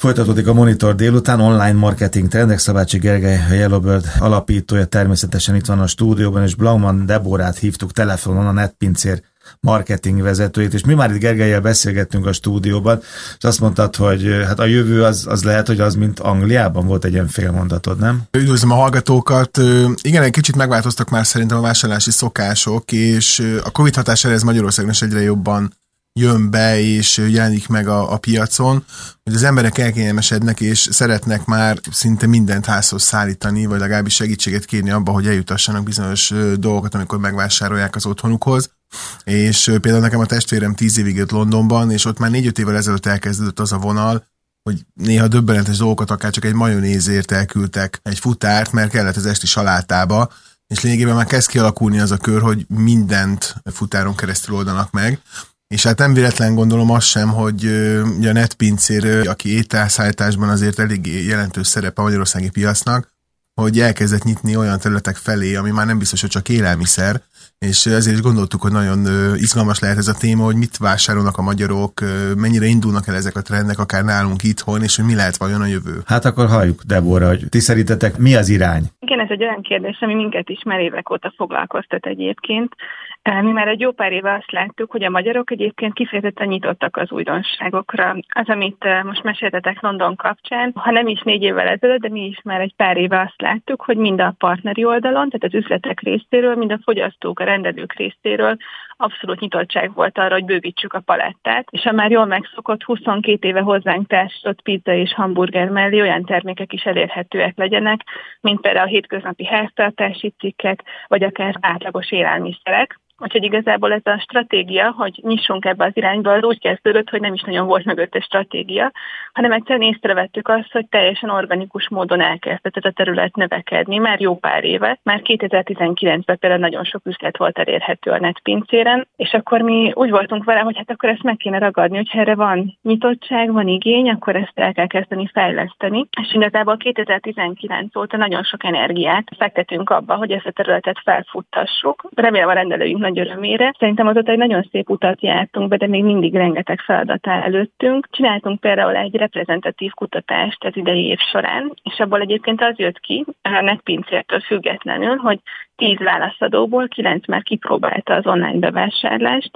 Folytatódik a Monitor délután, online marketing trendek, Szabácsi Gergely, a Yellowbird alapítója természetesen itt van a stúdióban, és Blauman Deborát hívtuk telefonon, a netpincér marketing vezetőjét, és mi már itt Gergelyel beszélgettünk a stúdióban, és azt mondtad, hogy hát a jövő az, az lehet, hogy az, mint Angliában volt egy ilyen félmondatod, nem? Üdvözlöm a hallgatókat. Igen, egy kicsit megváltoztak már szerintem a vásárlási szokások, és a Covid hatására ez Magyarországon is egyre jobban jön be és jelenik meg a, a piacon, hogy az emberek elkényelmesednek és szeretnek már szinte mindent házhoz szállítani, vagy legalábbis segítséget kérni abba, hogy eljutassanak bizonyos dolgokat, amikor megvásárolják az otthonukhoz. És például nekem a testvérem tíz évig jött Londonban, és ott már négy-öt évvel ezelőtt elkezdődött az a vonal, hogy néha döbbenetes dolgokat, akár csak egy majonézért elküldtek egy futárt, mert kellett az esti salátába, és lényegében már kezd kialakulni az a kör, hogy mindent futáron keresztül oldanak meg. És hát nem véletlen gondolom azt sem, hogy a netpincér, aki ételszállításban azért elég jelentős szerep a magyarországi piacnak, hogy elkezdett nyitni olyan területek felé, ami már nem biztos, hogy csak élelmiszer, és ezért is gondoltuk, hogy nagyon izgalmas lehet ez a téma, hogy mit vásárolnak a magyarok, mennyire indulnak el ezek a trendek, akár nálunk itthon, és hogy mi lehet vajon a jövő. Hát akkor halljuk, Debora, hogy ti szerintetek mi az irány? Igen, ez egy olyan kérdés, ami minket is már évek óta foglalkoztat egyébként. Mi már egy jó pár éve azt láttuk, hogy a magyarok egyébként kifejezetten nyitottak az újdonságokra. Az, amit most meséltetek London kapcsán, ha nem is négy évvel ezelőtt, de mi is már egy pár éve azt láttuk, hogy mind a partneri oldalon, tehát az üzletek részéről, mind a fogyasztók, a rendelők részéről abszolút nyitottság volt arra, hogy bővítsük a palettát, és a már jól megszokott 22 éve hozzánk társított pizza és hamburger mellé olyan termékek is elérhetőek legyenek, mint például a hétköznapi háztartási cikkek, vagy akár átlagos élelmiszerek. Úgyhogy igazából ez a stratégia, hogy nyissunk ebbe az irányba, az úgy kezdődött, hogy nem is nagyon volt mögötte stratégia, hanem egyszerűen észrevettük azt, hogy teljesen organikus módon elkezdett ez a terület növekedni már jó pár éve. Már 2019-ben például nagyon sok üzlet volt elérhető a netpincéren, és akkor mi úgy voltunk vele, hogy hát akkor ezt meg kéne ragadni, hogy erre van nyitottság, van igény, akkor ezt el kell kezdeni fejleszteni. És igazából 2019 óta nagyon sok energiát fektetünk abba, hogy ezt a területet felfuttassuk. Remélem a rendelőink nagy örömére. Szerintem azóta egy nagyon szép utat jártunk be, de még mindig rengeteg feladat áll előttünk. Csináltunk például egy reprezentatív kutatást az idei év során, és abból egyébként az jött ki, a netpincértől függetlenül, hogy tíz válaszadóból kilenc már kipróbálta az online bevásárlást.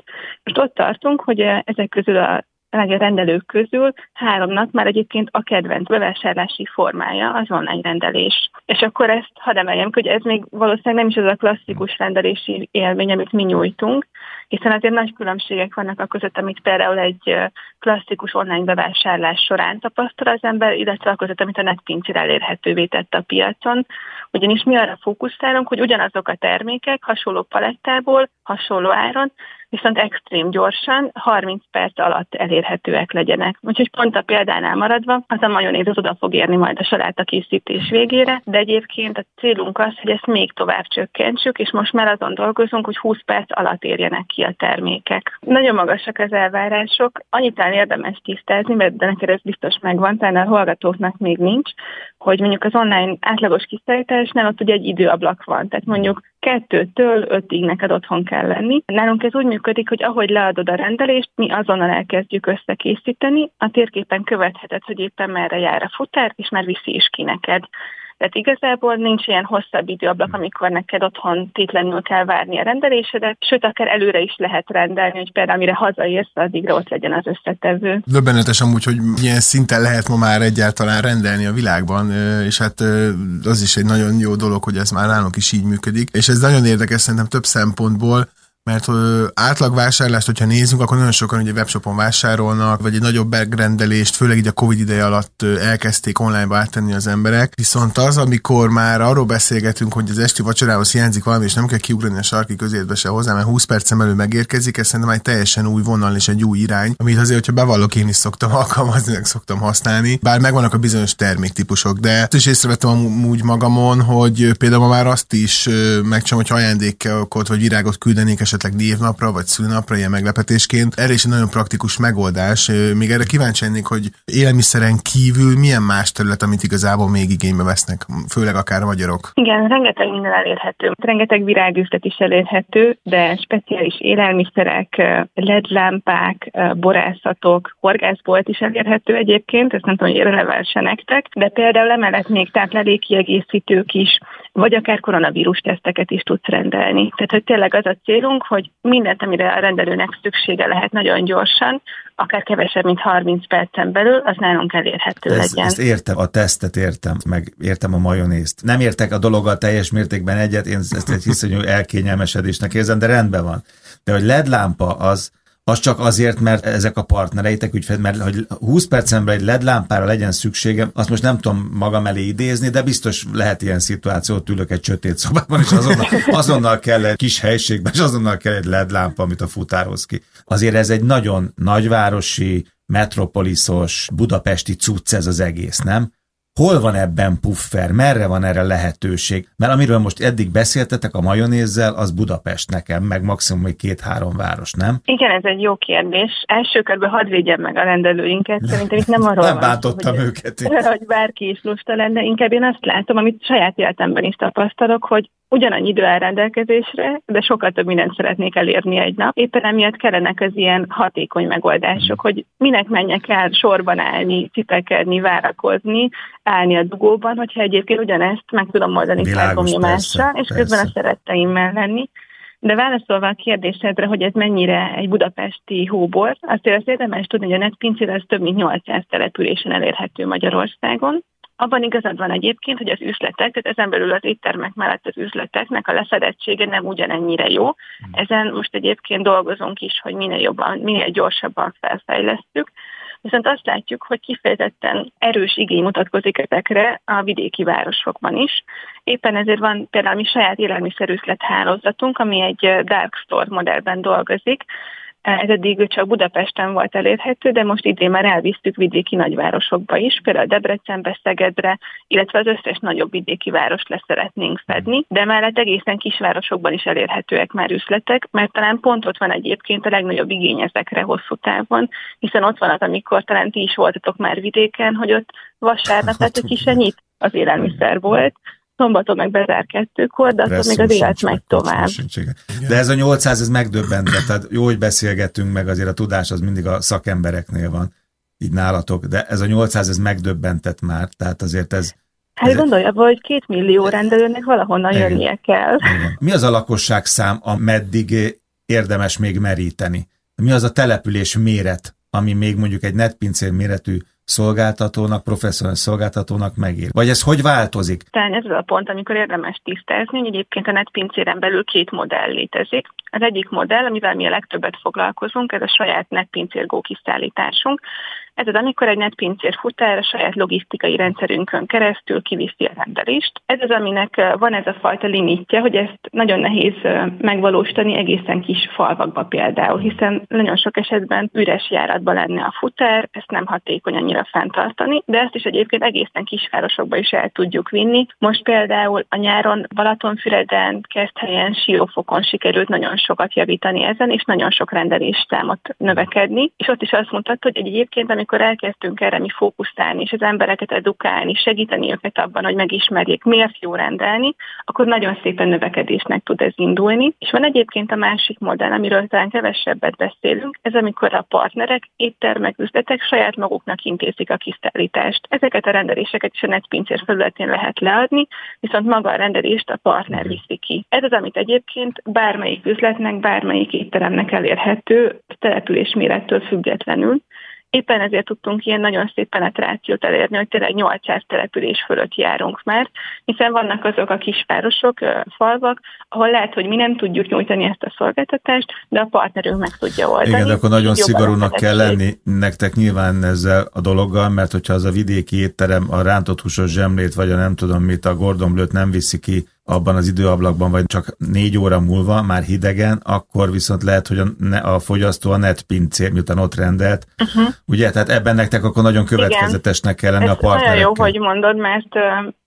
Most ott tartunk, hogy ezek közül a a rendelők közül háromnak már egyébként a kedvenc bevásárlási formája az online rendelés. És akkor ezt hadd emeljem hogy ez még valószínűleg nem is az a klasszikus rendelési élmény, amit mi nyújtunk, hiszen azért nagy különbségek vannak a között, amit például egy klasszikus online bevásárlás során tapasztal az ember, illetve a között, amit a netpincér elérhetővé tett a piacon. Ugyanis mi arra fókuszálunk, hogy ugyanazok a termékek hasonló palettából, hasonló áron viszont extrém gyorsan, 30 perc alatt elérhetőek legyenek. Úgyhogy pont a példánál maradva, az a majonéz az oda fog érni majd a saláta készítés végére, de egyébként a célunk az, hogy ezt még tovább csökkentsük, és most már azon dolgozunk, hogy 20 perc alatt érjenek ki a termékek. Nagyon magasak az elvárások, annyit érdemes tisztázni, mert de neked ez biztos megvan, talán a hallgatóknak még nincs, hogy mondjuk az online átlagos kiszállításnál ott ugye egy időablak van, tehát mondjuk kettőtől ötig neked otthon kell lenni. Nálunk ez úgy működik, hogy ahogy leadod a rendelést, mi azonnal elkezdjük összekészíteni, a térképen követheted, hogy éppen merre jár a futár, és már viszi is ki neked. Tehát igazából nincs ilyen hosszabb időablak, amikor neked otthon tétlenül kell várni a rendelésedet, sőt, akár előre is lehet rendelni, hogy például amire hazaérsz, addigra ott legyen az összetevő. Döbbenetes amúgy, hogy ilyen szinten lehet ma már egyáltalán rendelni a világban, és hát az is egy nagyon jó dolog, hogy ez már nálunk is így működik. És ez nagyon érdekes szerintem több szempontból, mert ö, átlagvásárlást, hogyha nézzünk, akkor nagyon sokan ugye webshopon vásárolnak, vagy egy nagyobb megrendelést, főleg így a Covid ideje alatt ö, elkezdték online-ba az emberek. Viszont az, amikor már arról beszélgetünk, hogy az esti vacsorához hiányzik valami, és nem kell kiugrani a sarki közértbe se hozzá, mert 20 percen belül megérkezik, ez szerintem egy teljesen új vonal és egy új irány, amit azért, hogyha bevallok, én is szoktam alkalmazni, meg szoktam használni, bár megvannak a bizonyos terméktípusok, de azt is észrevettem amúgy magamon, hogy például már azt is megcsinálom, hogy ajándékot vagy virágot küldenék esetleg névnapra vagy szülnapra, ilyen meglepetésként. Erre is egy nagyon praktikus megoldás. Még erre kíváncsi lennék, hogy élelmiszeren kívül milyen más terület, amit igazából még igénybe vesznek, főleg akár a magyarok? Igen, rengeteg minden elérhető. Rengeteg virágüzlet is elérhető, de speciális élelmiszerek, ledlámpák, borászatok, horgászbolt is elérhető egyébként, ezt nem tudom, hogy releváns nektek, de például emellett még táplálékkiegészítők is, vagy akár koronavírus teszteket is tudsz rendelni. Tehát, hogy tényleg az a célunk, hogy mindent, amire a rendelőnek szüksége lehet nagyon gyorsan, akár kevesebb, mint 30 percen belül, az nálunk elérhető ezt, legyen. Ezt értem, a tesztet értem, meg értem a majonézt. Nem értek a dologgal teljes mértékben egyet, én ezt egy hiszonyú elkényelmesedésnek érzem, de rendben van. De hogy LED lámpa az, az csak azért, mert ezek a partnereitek, ügyfél, mert hogy 20 percen belül egy LED lámpára legyen szükségem, azt most nem tudom magam elé idézni, de biztos lehet ilyen szituáció, ott ülök egy sötét szobában, és azonnal, azonnal kell egy kis helységben, és azonnal kell egy LED lámpa, amit a futárhoz ki. Azért ez egy nagyon nagyvárosi, metropoliszos, budapesti cucc ez az egész, nem? Hol van ebben puffer? Merre van erre lehetőség? Mert amiről most eddig beszéltetek a majonézzel, az Budapest nekem, meg maximum egy két-három város, nem? Igen, ez egy jó kérdés. Első körben hadd védjem meg a rendelőinket. Szerintem itt nem arról nem van hogy, őket. Hogy bárki is lusta lenne. Inkább én azt látom, amit saját életemben is tapasztalok, hogy ugyanannyi idő áll rendelkezésre, de sokkal több mindent szeretnék elérni egy nap. Éppen emiatt kellenek az ilyen hatékony megoldások, hogy minek menjek el sorban állni, cipekedni, várakozni, állni a dugóban, hogyha egyébként ugyanezt meg tudom oldani felgomnyomással, és persze. közben a szeretteimmel lenni. De válaszolva a kérdésedre, hogy ez mennyire egy budapesti hóbor, azért azt érdemes tudni, hogy a netpincér az több mint 800 településen elérhető Magyarországon. Abban igazad van egyébként, hogy az üzletek, tehát ezen belül az éttermek mellett az üzleteknek a lefedettsége nem ugyanennyire jó. Hmm. Ezen most egyébként dolgozunk is, hogy minél jobban, minél gyorsabban felfejlesztük. Viszont azt látjuk, hogy kifejezetten erős igény mutatkozik ezekre a vidéki városokban is. Éppen ezért van például mi saját élelmiszerüzlet hálózatunk, ami egy dark store modellben dolgozik, ez eddig csak Budapesten volt elérhető, de most idén már elvisztük vidéki nagyvárosokba is, például Debrecenbe, Szegedre, illetve az összes nagyobb vidéki város lesz szeretnénk fedni, de mellett egészen kisvárosokban is elérhetőek már üzletek, mert talán pont ott van egyébként a legnagyobb igény ezekre hosszú távon, hiszen ott van az, amikor talán ti is voltatok már vidéken, hogy ott vasárnap, tehát ki se nyit az élelmiszer volt, szombaton meg bezár kettőkor, de akkor még az élet megy tovább. De ez a 800, ez megdöbbentett, tehát jó, hogy beszélgetünk, meg azért a tudás az mindig a szakembereknél van, így nálatok, de ez a 800, ez megdöbbentett már, tehát azért ez... Hát ez gondolja, hogy két millió rendelőnek valahonnan Igen. jönnie kell. Igen. Mi az a lakosság szám, ameddig érdemes még meríteni? Mi az a település méret, ami még mondjuk egy netpincér méretű szolgáltatónak, professzionális szolgáltatónak megír. Vagy ez hogy változik? Talán ez az a pont, amikor érdemes tisztázni, hogy egyébként a netpincéren belül két modell létezik. Az egyik modell, amivel mi a legtöbbet foglalkozunk, ez a saját netpincér kiszállításunk. Ez az, amikor egy netpincér futár a saját logisztikai rendszerünkön keresztül kiviszi a rendelést. Ez az, aminek van ez a fajta limitje, hogy ezt nagyon nehéz megvalósítani egészen kis falvakba például, hiszen nagyon sok esetben üres járatban lenne a futár, ezt nem hatékony annyira fenntartani, de ezt is egyébként egészen kisvárosokba is el tudjuk vinni. Most például a nyáron Balatonfüreden, Keszthelyen, Siófokon sikerült nagyon sokat javítani ezen, és nagyon sok rendelésszámot növekedni, és ott is azt mutatta, hogy egyébként, amikor elkezdtünk erre mi fókuszálni, és az embereket edukálni, segíteni őket abban, hogy megismerjék, miért jó rendelni, akkor nagyon szépen növekedésnek tud ez indulni. És van egyébként a másik modell, amiről talán kevesebbet beszélünk, ez amikor a partnerek, éttermek, üzletek saját maguknak intézik a kiszállítást. Ezeket a rendeléseket is a netpincér felületén lehet leadni, viszont maga a rendelést a partner viszi ki. Ez az, amit egyébként bármelyik üzletnek, bármelyik étteremnek elérhető, település mérettől függetlenül, Éppen ezért tudtunk ilyen nagyon szép penetrációt elérni, hogy tényleg 800 település fölött járunk már, hiszen vannak azok a kisvárosok, falvak, ahol lehet, hogy mi nem tudjuk nyújtani ezt a szolgáltatást, de a partnerünk meg tudja oldani. Igen, de akkor nagyon szigorúnak kell lenni nektek nyilván ezzel a dologgal, mert hogyha az a vidéki étterem a rántott húsos zsemlét, vagy a nem tudom mit, a gordonblőt nem viszi ki abban az időablakban, vagy csak négy óra múlva, már hidegen, akkor viszont lehet, hogy a, a fogyasztó a netpincér, miután ott rendelt. Uh-huh. Ugye, tehát ebben nektek akkor nagyon következetesnek kell lenni a partnerekkel. jó, hogy mondod, mert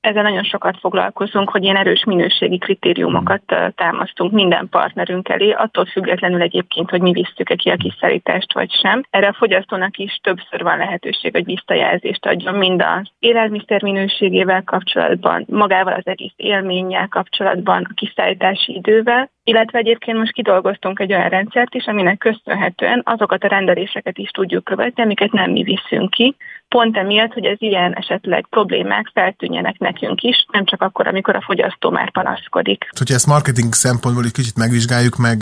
ezzel nagyon sokat foglalkozunk, hogy ilyen erős minőségi kritériumokat támasztunk minden partnerünk elé, attól függetlenül egyébként, hogy mi visszük-e ki a kiszállítást vagy sem. Erre a fogyasztónak is többször van lehetőség, hogy visszajelzést adjon mind az élelmiszer minőségével kapcsolatban, magával az egész élménnyel kapcsolatban, a kiszállítási idővel, illetve egyébként most kidolgoztunk egy olyan rendszert is, aminek köszönhetően azokat a rendeléseket is tudjuk követni, amiket nem mi viszünk ki, pont emiatt, hogy az ilyen esetleg problémák feltűnjenek nekünk is, nem csak akkor, amikor a fogyasztó már panaszkodik. Hogyha ezt marketing szempontból egy kicsit megvizsgáljuk meg,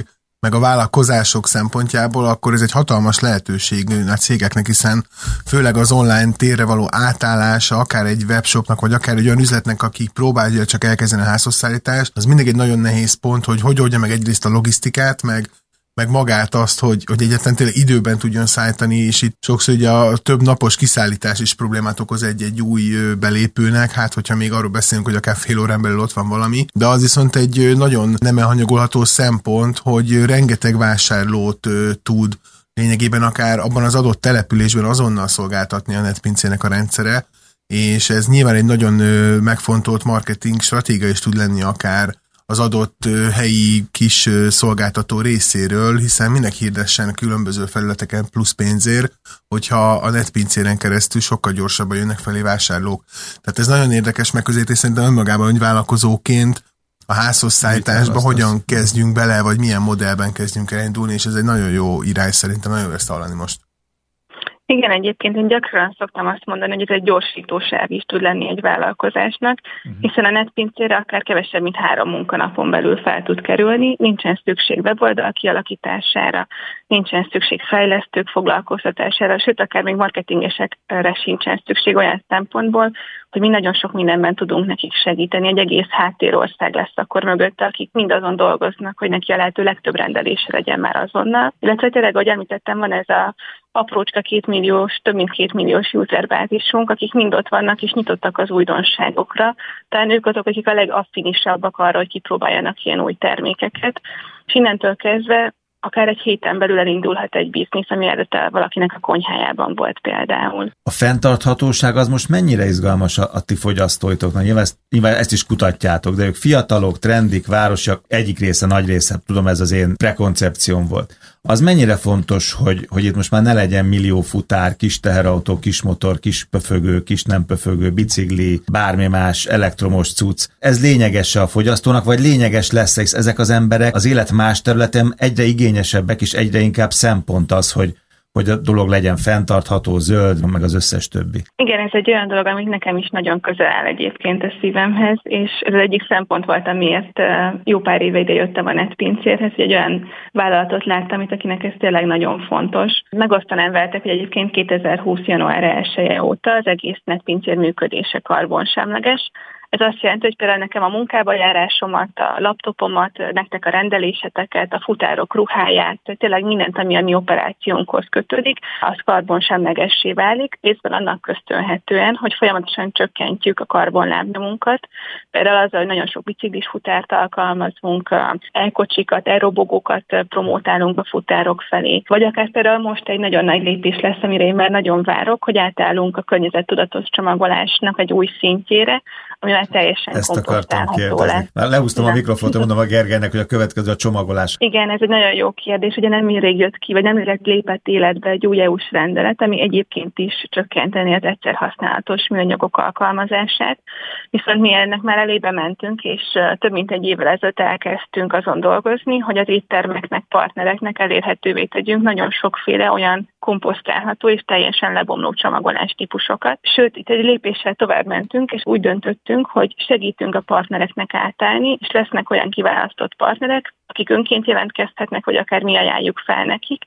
meg a vállalkozások szempontjából, akkor ez egy hatalmas lehetőség a cégeknek, hiszen főleg az online térre való átállása, akár egy webshopnak, vagy akár egy olyan üzletnek, aki próbálja csak elkezdeni a házhozszállítást, az mindig egy nagyon nehéz pont, hogy hogy oldja meg egyrészt a logisztikát, meg meg magát azt, hogy, hogy egyetlen tényleg időben tudjon szállítani, és itt sokszor ugye a több napos kiszállítás is problémát okoz egy-egy új belépőnek, hát hogyha még arról beszélünk, hogy akár fél órán belül ott van valami, de az viszont egy nagyon nem elhanyagolható szempont, hogy rengeteg vásárlót tud lényegében akár abban az adott településben azonnal szolgáltatni a netpincének a rendszere, és ez nyilván egy nagyon megfontolt marketing stratégia is tud lenni akár az adott helyi kis szolgáltató részéről, hiszen minek hirdessen különböző felületeken plusz pénzért, hogyha a netpincéren keresztül sokkal gyorsabban jönnek felé vásárlók. Tehát ez nagyon érdekes megközelítés, szerintem önmagában, hogy vállalkozóként a házhoz szállításba hogyan kezdjünk bele, vagy milyen modellben kezdjünk el indulni, és ez egy nagyon jó irány szerintem, nagyon jó ezt hallani most. Igen, egyébként én gyakran szoktam azt mondani, hogy ez egy gyorsítósáv is tud lenni egy vállalkozásnak, uh-huh. hiszen a netpincére akár kevesebb, mint három munkanapon belül fel tud kerülni, nincsen szükség weboldal kialakítására, nincsen szükség fejlesztők foglalkoztatására, sőt, akár még marketingesekre sincsen szükség olyan szempontból, hogy mi nagyon sok mindenben tudunk nekik segíteni. Egy egész háttérország lesz akkor mögötte, akik mind azon dolgoznak, hogy neki a lehető legtöbb rendelésre legyen már azonnal. Illetve tényleg, ahogy említettem, van ez a aprócska kétmilliós, több mint kétmilliós userbázisunk, akik mind ott vannak és nyitottak az újdonságokra. Talán ők azok, akik a legaffinisabbak arra, hogy kipróbáljanak ilyen új termékeket. És innentől kezdve akár egy héten belül elindulhat egy biznisz, ami előtte valakinek a konyhájában volt például. A fenntarthatóság az most mennyire izgalmas a, a ti fogyasztóitoknak? Nyilván ezt, nyilván ezt is kutatjátok, de ők fiatalok, trendik, városiak, egyik része, nagy része, tudom, ez az én prekoncepcióm volt az mennyire fontos, hogy, hogy itt most már ne legyen millió futár, kis teherautó, kis motor, kis pöfögő, kis nem pöfögő, bicikli, bármi más elektromos cucc. Ez lényeges a fogyasztónak, vagy lényeges lesz, ezek az emberek az élet más területen egyre igényesebbek, és egyre inkább szempont az, hogy hogy a dolog legyen fenntartható, zöld, meg az összes többi. Igen, ez egy olyan dolog, amit nekem is nagyon közel áll egyébként a szívemhez, és ez az egyik szempont volt, amiért jó pár éve ide jöttem a netpincérhez, hogy egy olyan vállalatot láttam, itt, akinek ez tényleg nagyon fontos. Megosztanám veletek, hogy egyébként 2020. január 1 -e óta az egész netpincér működése karbonsemleges, ez azt jelenti, hogy például nekem a munkába járásomat, a laptopomat, nektek a rendeléseteket, a futárok ruháját, tényleg mindent, ami a mi operációnkhoz kötődik, az karbonsemlegessé válik, részben annak köszönhetően, hogy folyamatosan csökkentjük a karbonlábnyomunkat. Például azzal, hogy nagyon sok biciklis futárt alkalmazunk, elkocsikat, aerobogókat promótálunk a futárok felé. Vagy akár például most egy nagyon nagy lépés lesz, amire én már nagyon várok, hogy átállunk a környezettudatos csomagolásnak egy új szintjére, amivel teljesen Ezt akartam kérdezni. Már lehúztam a mikrofont, mondom a Gergelynek, hogy a következő a csomagolás. Igen, ez egy nagyon jó kérdés. Ugye nem rég jött ki, vagy nem rég lépett életbe egy új EU-s rendelet, ami egyébként is csökkenteni az egyszer használatos műanyagok alkalmazását. Viszont mi ennek már elébe mentünk, és több mint egy évvel ezelőtt elkezdtünk azon dolgozni, hogy az éttermeknek, partnereknek elérhetővé tegyünk nagyon sokféle olyan komposztálható és teljesen lebomló csomagolás típusokat. Sőt, itt egy lépéssel tovább mentünk, és úgy döntöttünk, hogy segítünk a partnereknek átállni, és lesznek olyan kiválasztott partnerek, akik önként jelentkezhetnek, vagy akár mi ajánljuk fel nekik,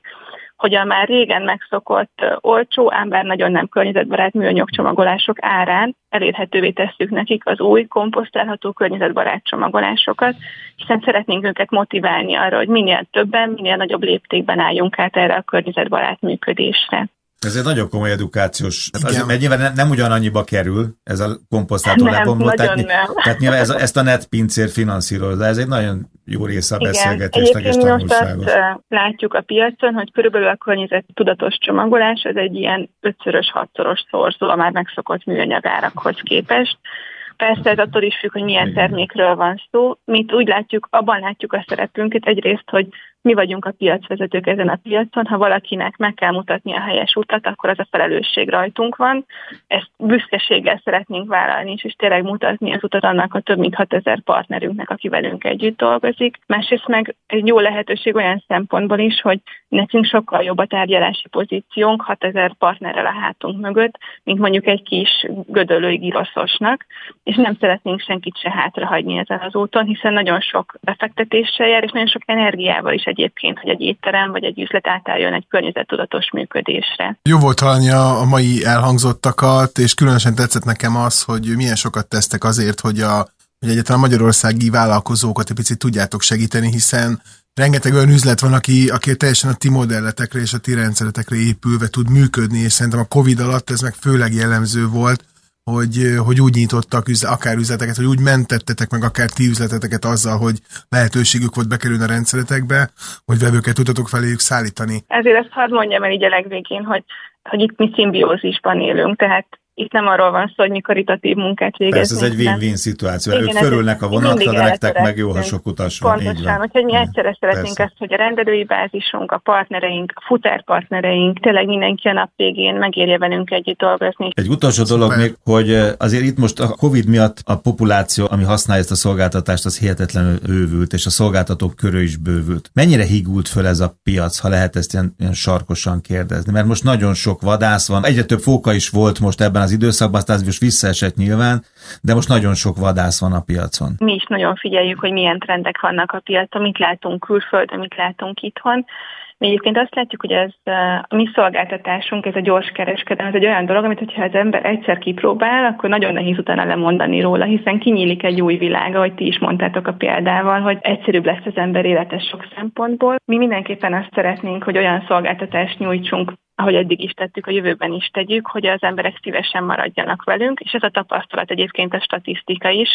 hogy a már régen megszokott olcsó, ám bár nagyon nem környezetbarát műanyag csomagolások árán elérhetővé tesszük nekik az új komposztálható környezetbarát csomagolásokat, hiszen szeretnénk őket motiválni arra, hogy minél többen, minél nagyobb léptékben álljunk át erre a környezetbarát működésre. Ez egy nagyon komoly edukációs, hát az, mert nyilván nem, nem ugyanannyiba kerül ez a komposztáló lebomló, tehát, nem. tehát nyilván ez, ezt a netpincér finanszíroz, de ez egy nagyon jó része a beszélgetésnek és tanulságos. azt látjuk a piacon, hogy körülbelül a környezet tudatos csomagolás, ez egy ilyen ötszörös, hatszoros szorzó a már megszokott műanyag árakhoz képest, Persze ez attól is függ, hogy milyen termékről van szó. Mi úgy látjuk, abban látjuk a szerepünket egyrészt, hogy mi vagyunk a piacvezetők ezen a piacon, ha valakinek meg kell mutatni a helyes utat, akkor az a felelősség rajtunk van. Ezt büszkeséggel szeretnénk vállalni, és, és tényleg mutatni az utat annak a több mint 6000 partnerünknek, aki velünk együtt dolgozik. Másrészt meg egy jó lehetőség olyan szempontból is, hogy nekünk sokkal jobb a tárgyalási pozíciónk 6000 partnerrel a hátunk mögött, mint mondjuk egy kis gödölői giroszosnak, és nem szeretnénk senkit se hátrahagyni ezen az úton, hiszen nagyon sok befektetéssel jár, és nagyon sok energiával is egyébként, hogy egy étterem vagy egy üzlet átálljon egy környezettudatos működésre. Jó volt hallani a, mai elhangzottakat, és különösen tetszett nekem az, hogy milyen sokat tesztek azért, hogy a hogy egyáltalán magyarországi vállalkozókat egy picit tudjátok segíteni, hiszen rengeteg olyan üzlet van, aki, aki teljesen a ti modelletekre és a ti rendszeretekre épülve tud működni, és szerintem a Covid alatt ez meg főleg jellemző volt, hogy, hogy úgy nyitottak üzle, akár üzleteket, hogy úgy mentettetek meg akár ti üzleteteket azzal, hogy lehetőségük volt bekerülni a rendszeretekbe, hogy vevőket tudtatok feléjük szállítani. Ezért ezt hadd mondjam el így a legvégén, hogy, hogy itt mi szimbiózisban élünk, tehát itt nem arról van szó, hogy mi karitatív munkát végezünk. Persze, ez egy win-win szituáció. Igen, ők fölülnek a vonatra, de nektek meg jó, ha sok utas van. Pontosan, úgyhogy mi egyszerre szeretnénk Persze. ezt, hogy a rendelői bázisunk, a partnereink, a futárpartnereink, tényleg mindenki a nap végén megérje velünk együtt dolgozni. Egy utolsó dolog még, hogy azért itt most a Covid miatt a populáció, ami használja ezt a szolgáltatást, az hihetetlenül bővült, és a szolgáltatók körül is bővült. Mennyire higult föl ez a piac, ha lehet ezt ilyen, ilyen sarkosan kérdezni? Mert most nagyon sok vadász van, egyre több fóka is volt most ebben az időszakban, aztán most visszaesett nyilván, de most nagyon sok vadász van a piacon. Mi is nagyon figyeljük, hogy milyen trendek vannak a piacon, mit látunk külföldön, mit látunk itthon. Mi egyébként azt látjuk, hogy ez a mi szolgáltatásunk, ez a gyors kereskedelem, ez egy olyan dolog, amit ha az ember egyszer kipróbál, akkor nagyon nehéz utána lemondani róla, hiszen kinyílik egy új világ, ahogy ti is mondtátok a példával, hogy egyszerűbb lesz az ember élete sok szempontból. Mi mindenképpen azt szeretnénk, hogy olyan szolgáltatást nyújtsunk ahogy eddig is tettük, a jövőben is tegyük, hogy az emberek szívesen maradjanak velünk, és ez a tapasztalat egyébként a statisztika is,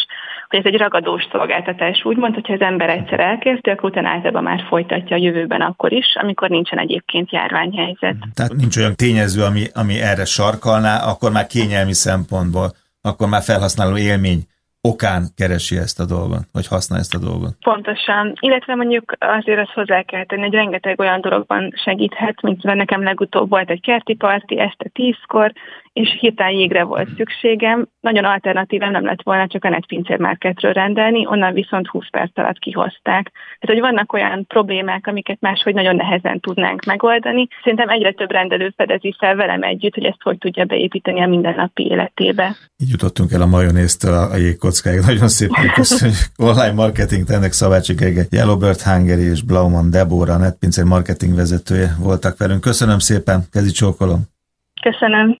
hogy ez egy ragadós szolgáltatás úgymond, hogyha az ember egyszer elkezdi, akkor utána általában már folytatja a jövőben akkor is, amikor nincsen egyébként járványhelyzet. Tehát nincs olyan tényező, ami, ami erre sarkalná, akkor már kényelmi szempontból, akkor már felhasználó élmény okán keresi ezt a dolgot, vagy használja ezt a dolgot. Pontosan. Illetve mondjuk azért azt hozzá kell tenni, hogy rengeteg olyan dologban segíthet, mint nekem legutóbb volt egy kerti parti este tízkor, és hirtelen jégre volt szükségem. Nagyon alternatívem nem lett volna csak a netpincérmárketről rendelni, onnan viszont 20 perc alatt kihozták. Tehát, hogy vannak olyan problémák, amiket máshogy nagyon nehezen tudnánk megoldani. Szerintem egyre több rendelő fedezi fel velem együtt, hogy ezt hogy tudja beépíteni a mindennapi életébe. Így jutottunk el a majonéztől a jégkockáig. Nagyon szépen köszönjük. Online marketing tennek Szavácsi Gergely, Yellowbird Hungary és Blauman Debora, netpincér marketing vezetője voltak velünk. Köszönöm szépen, kezi csókolom. Köszönöm.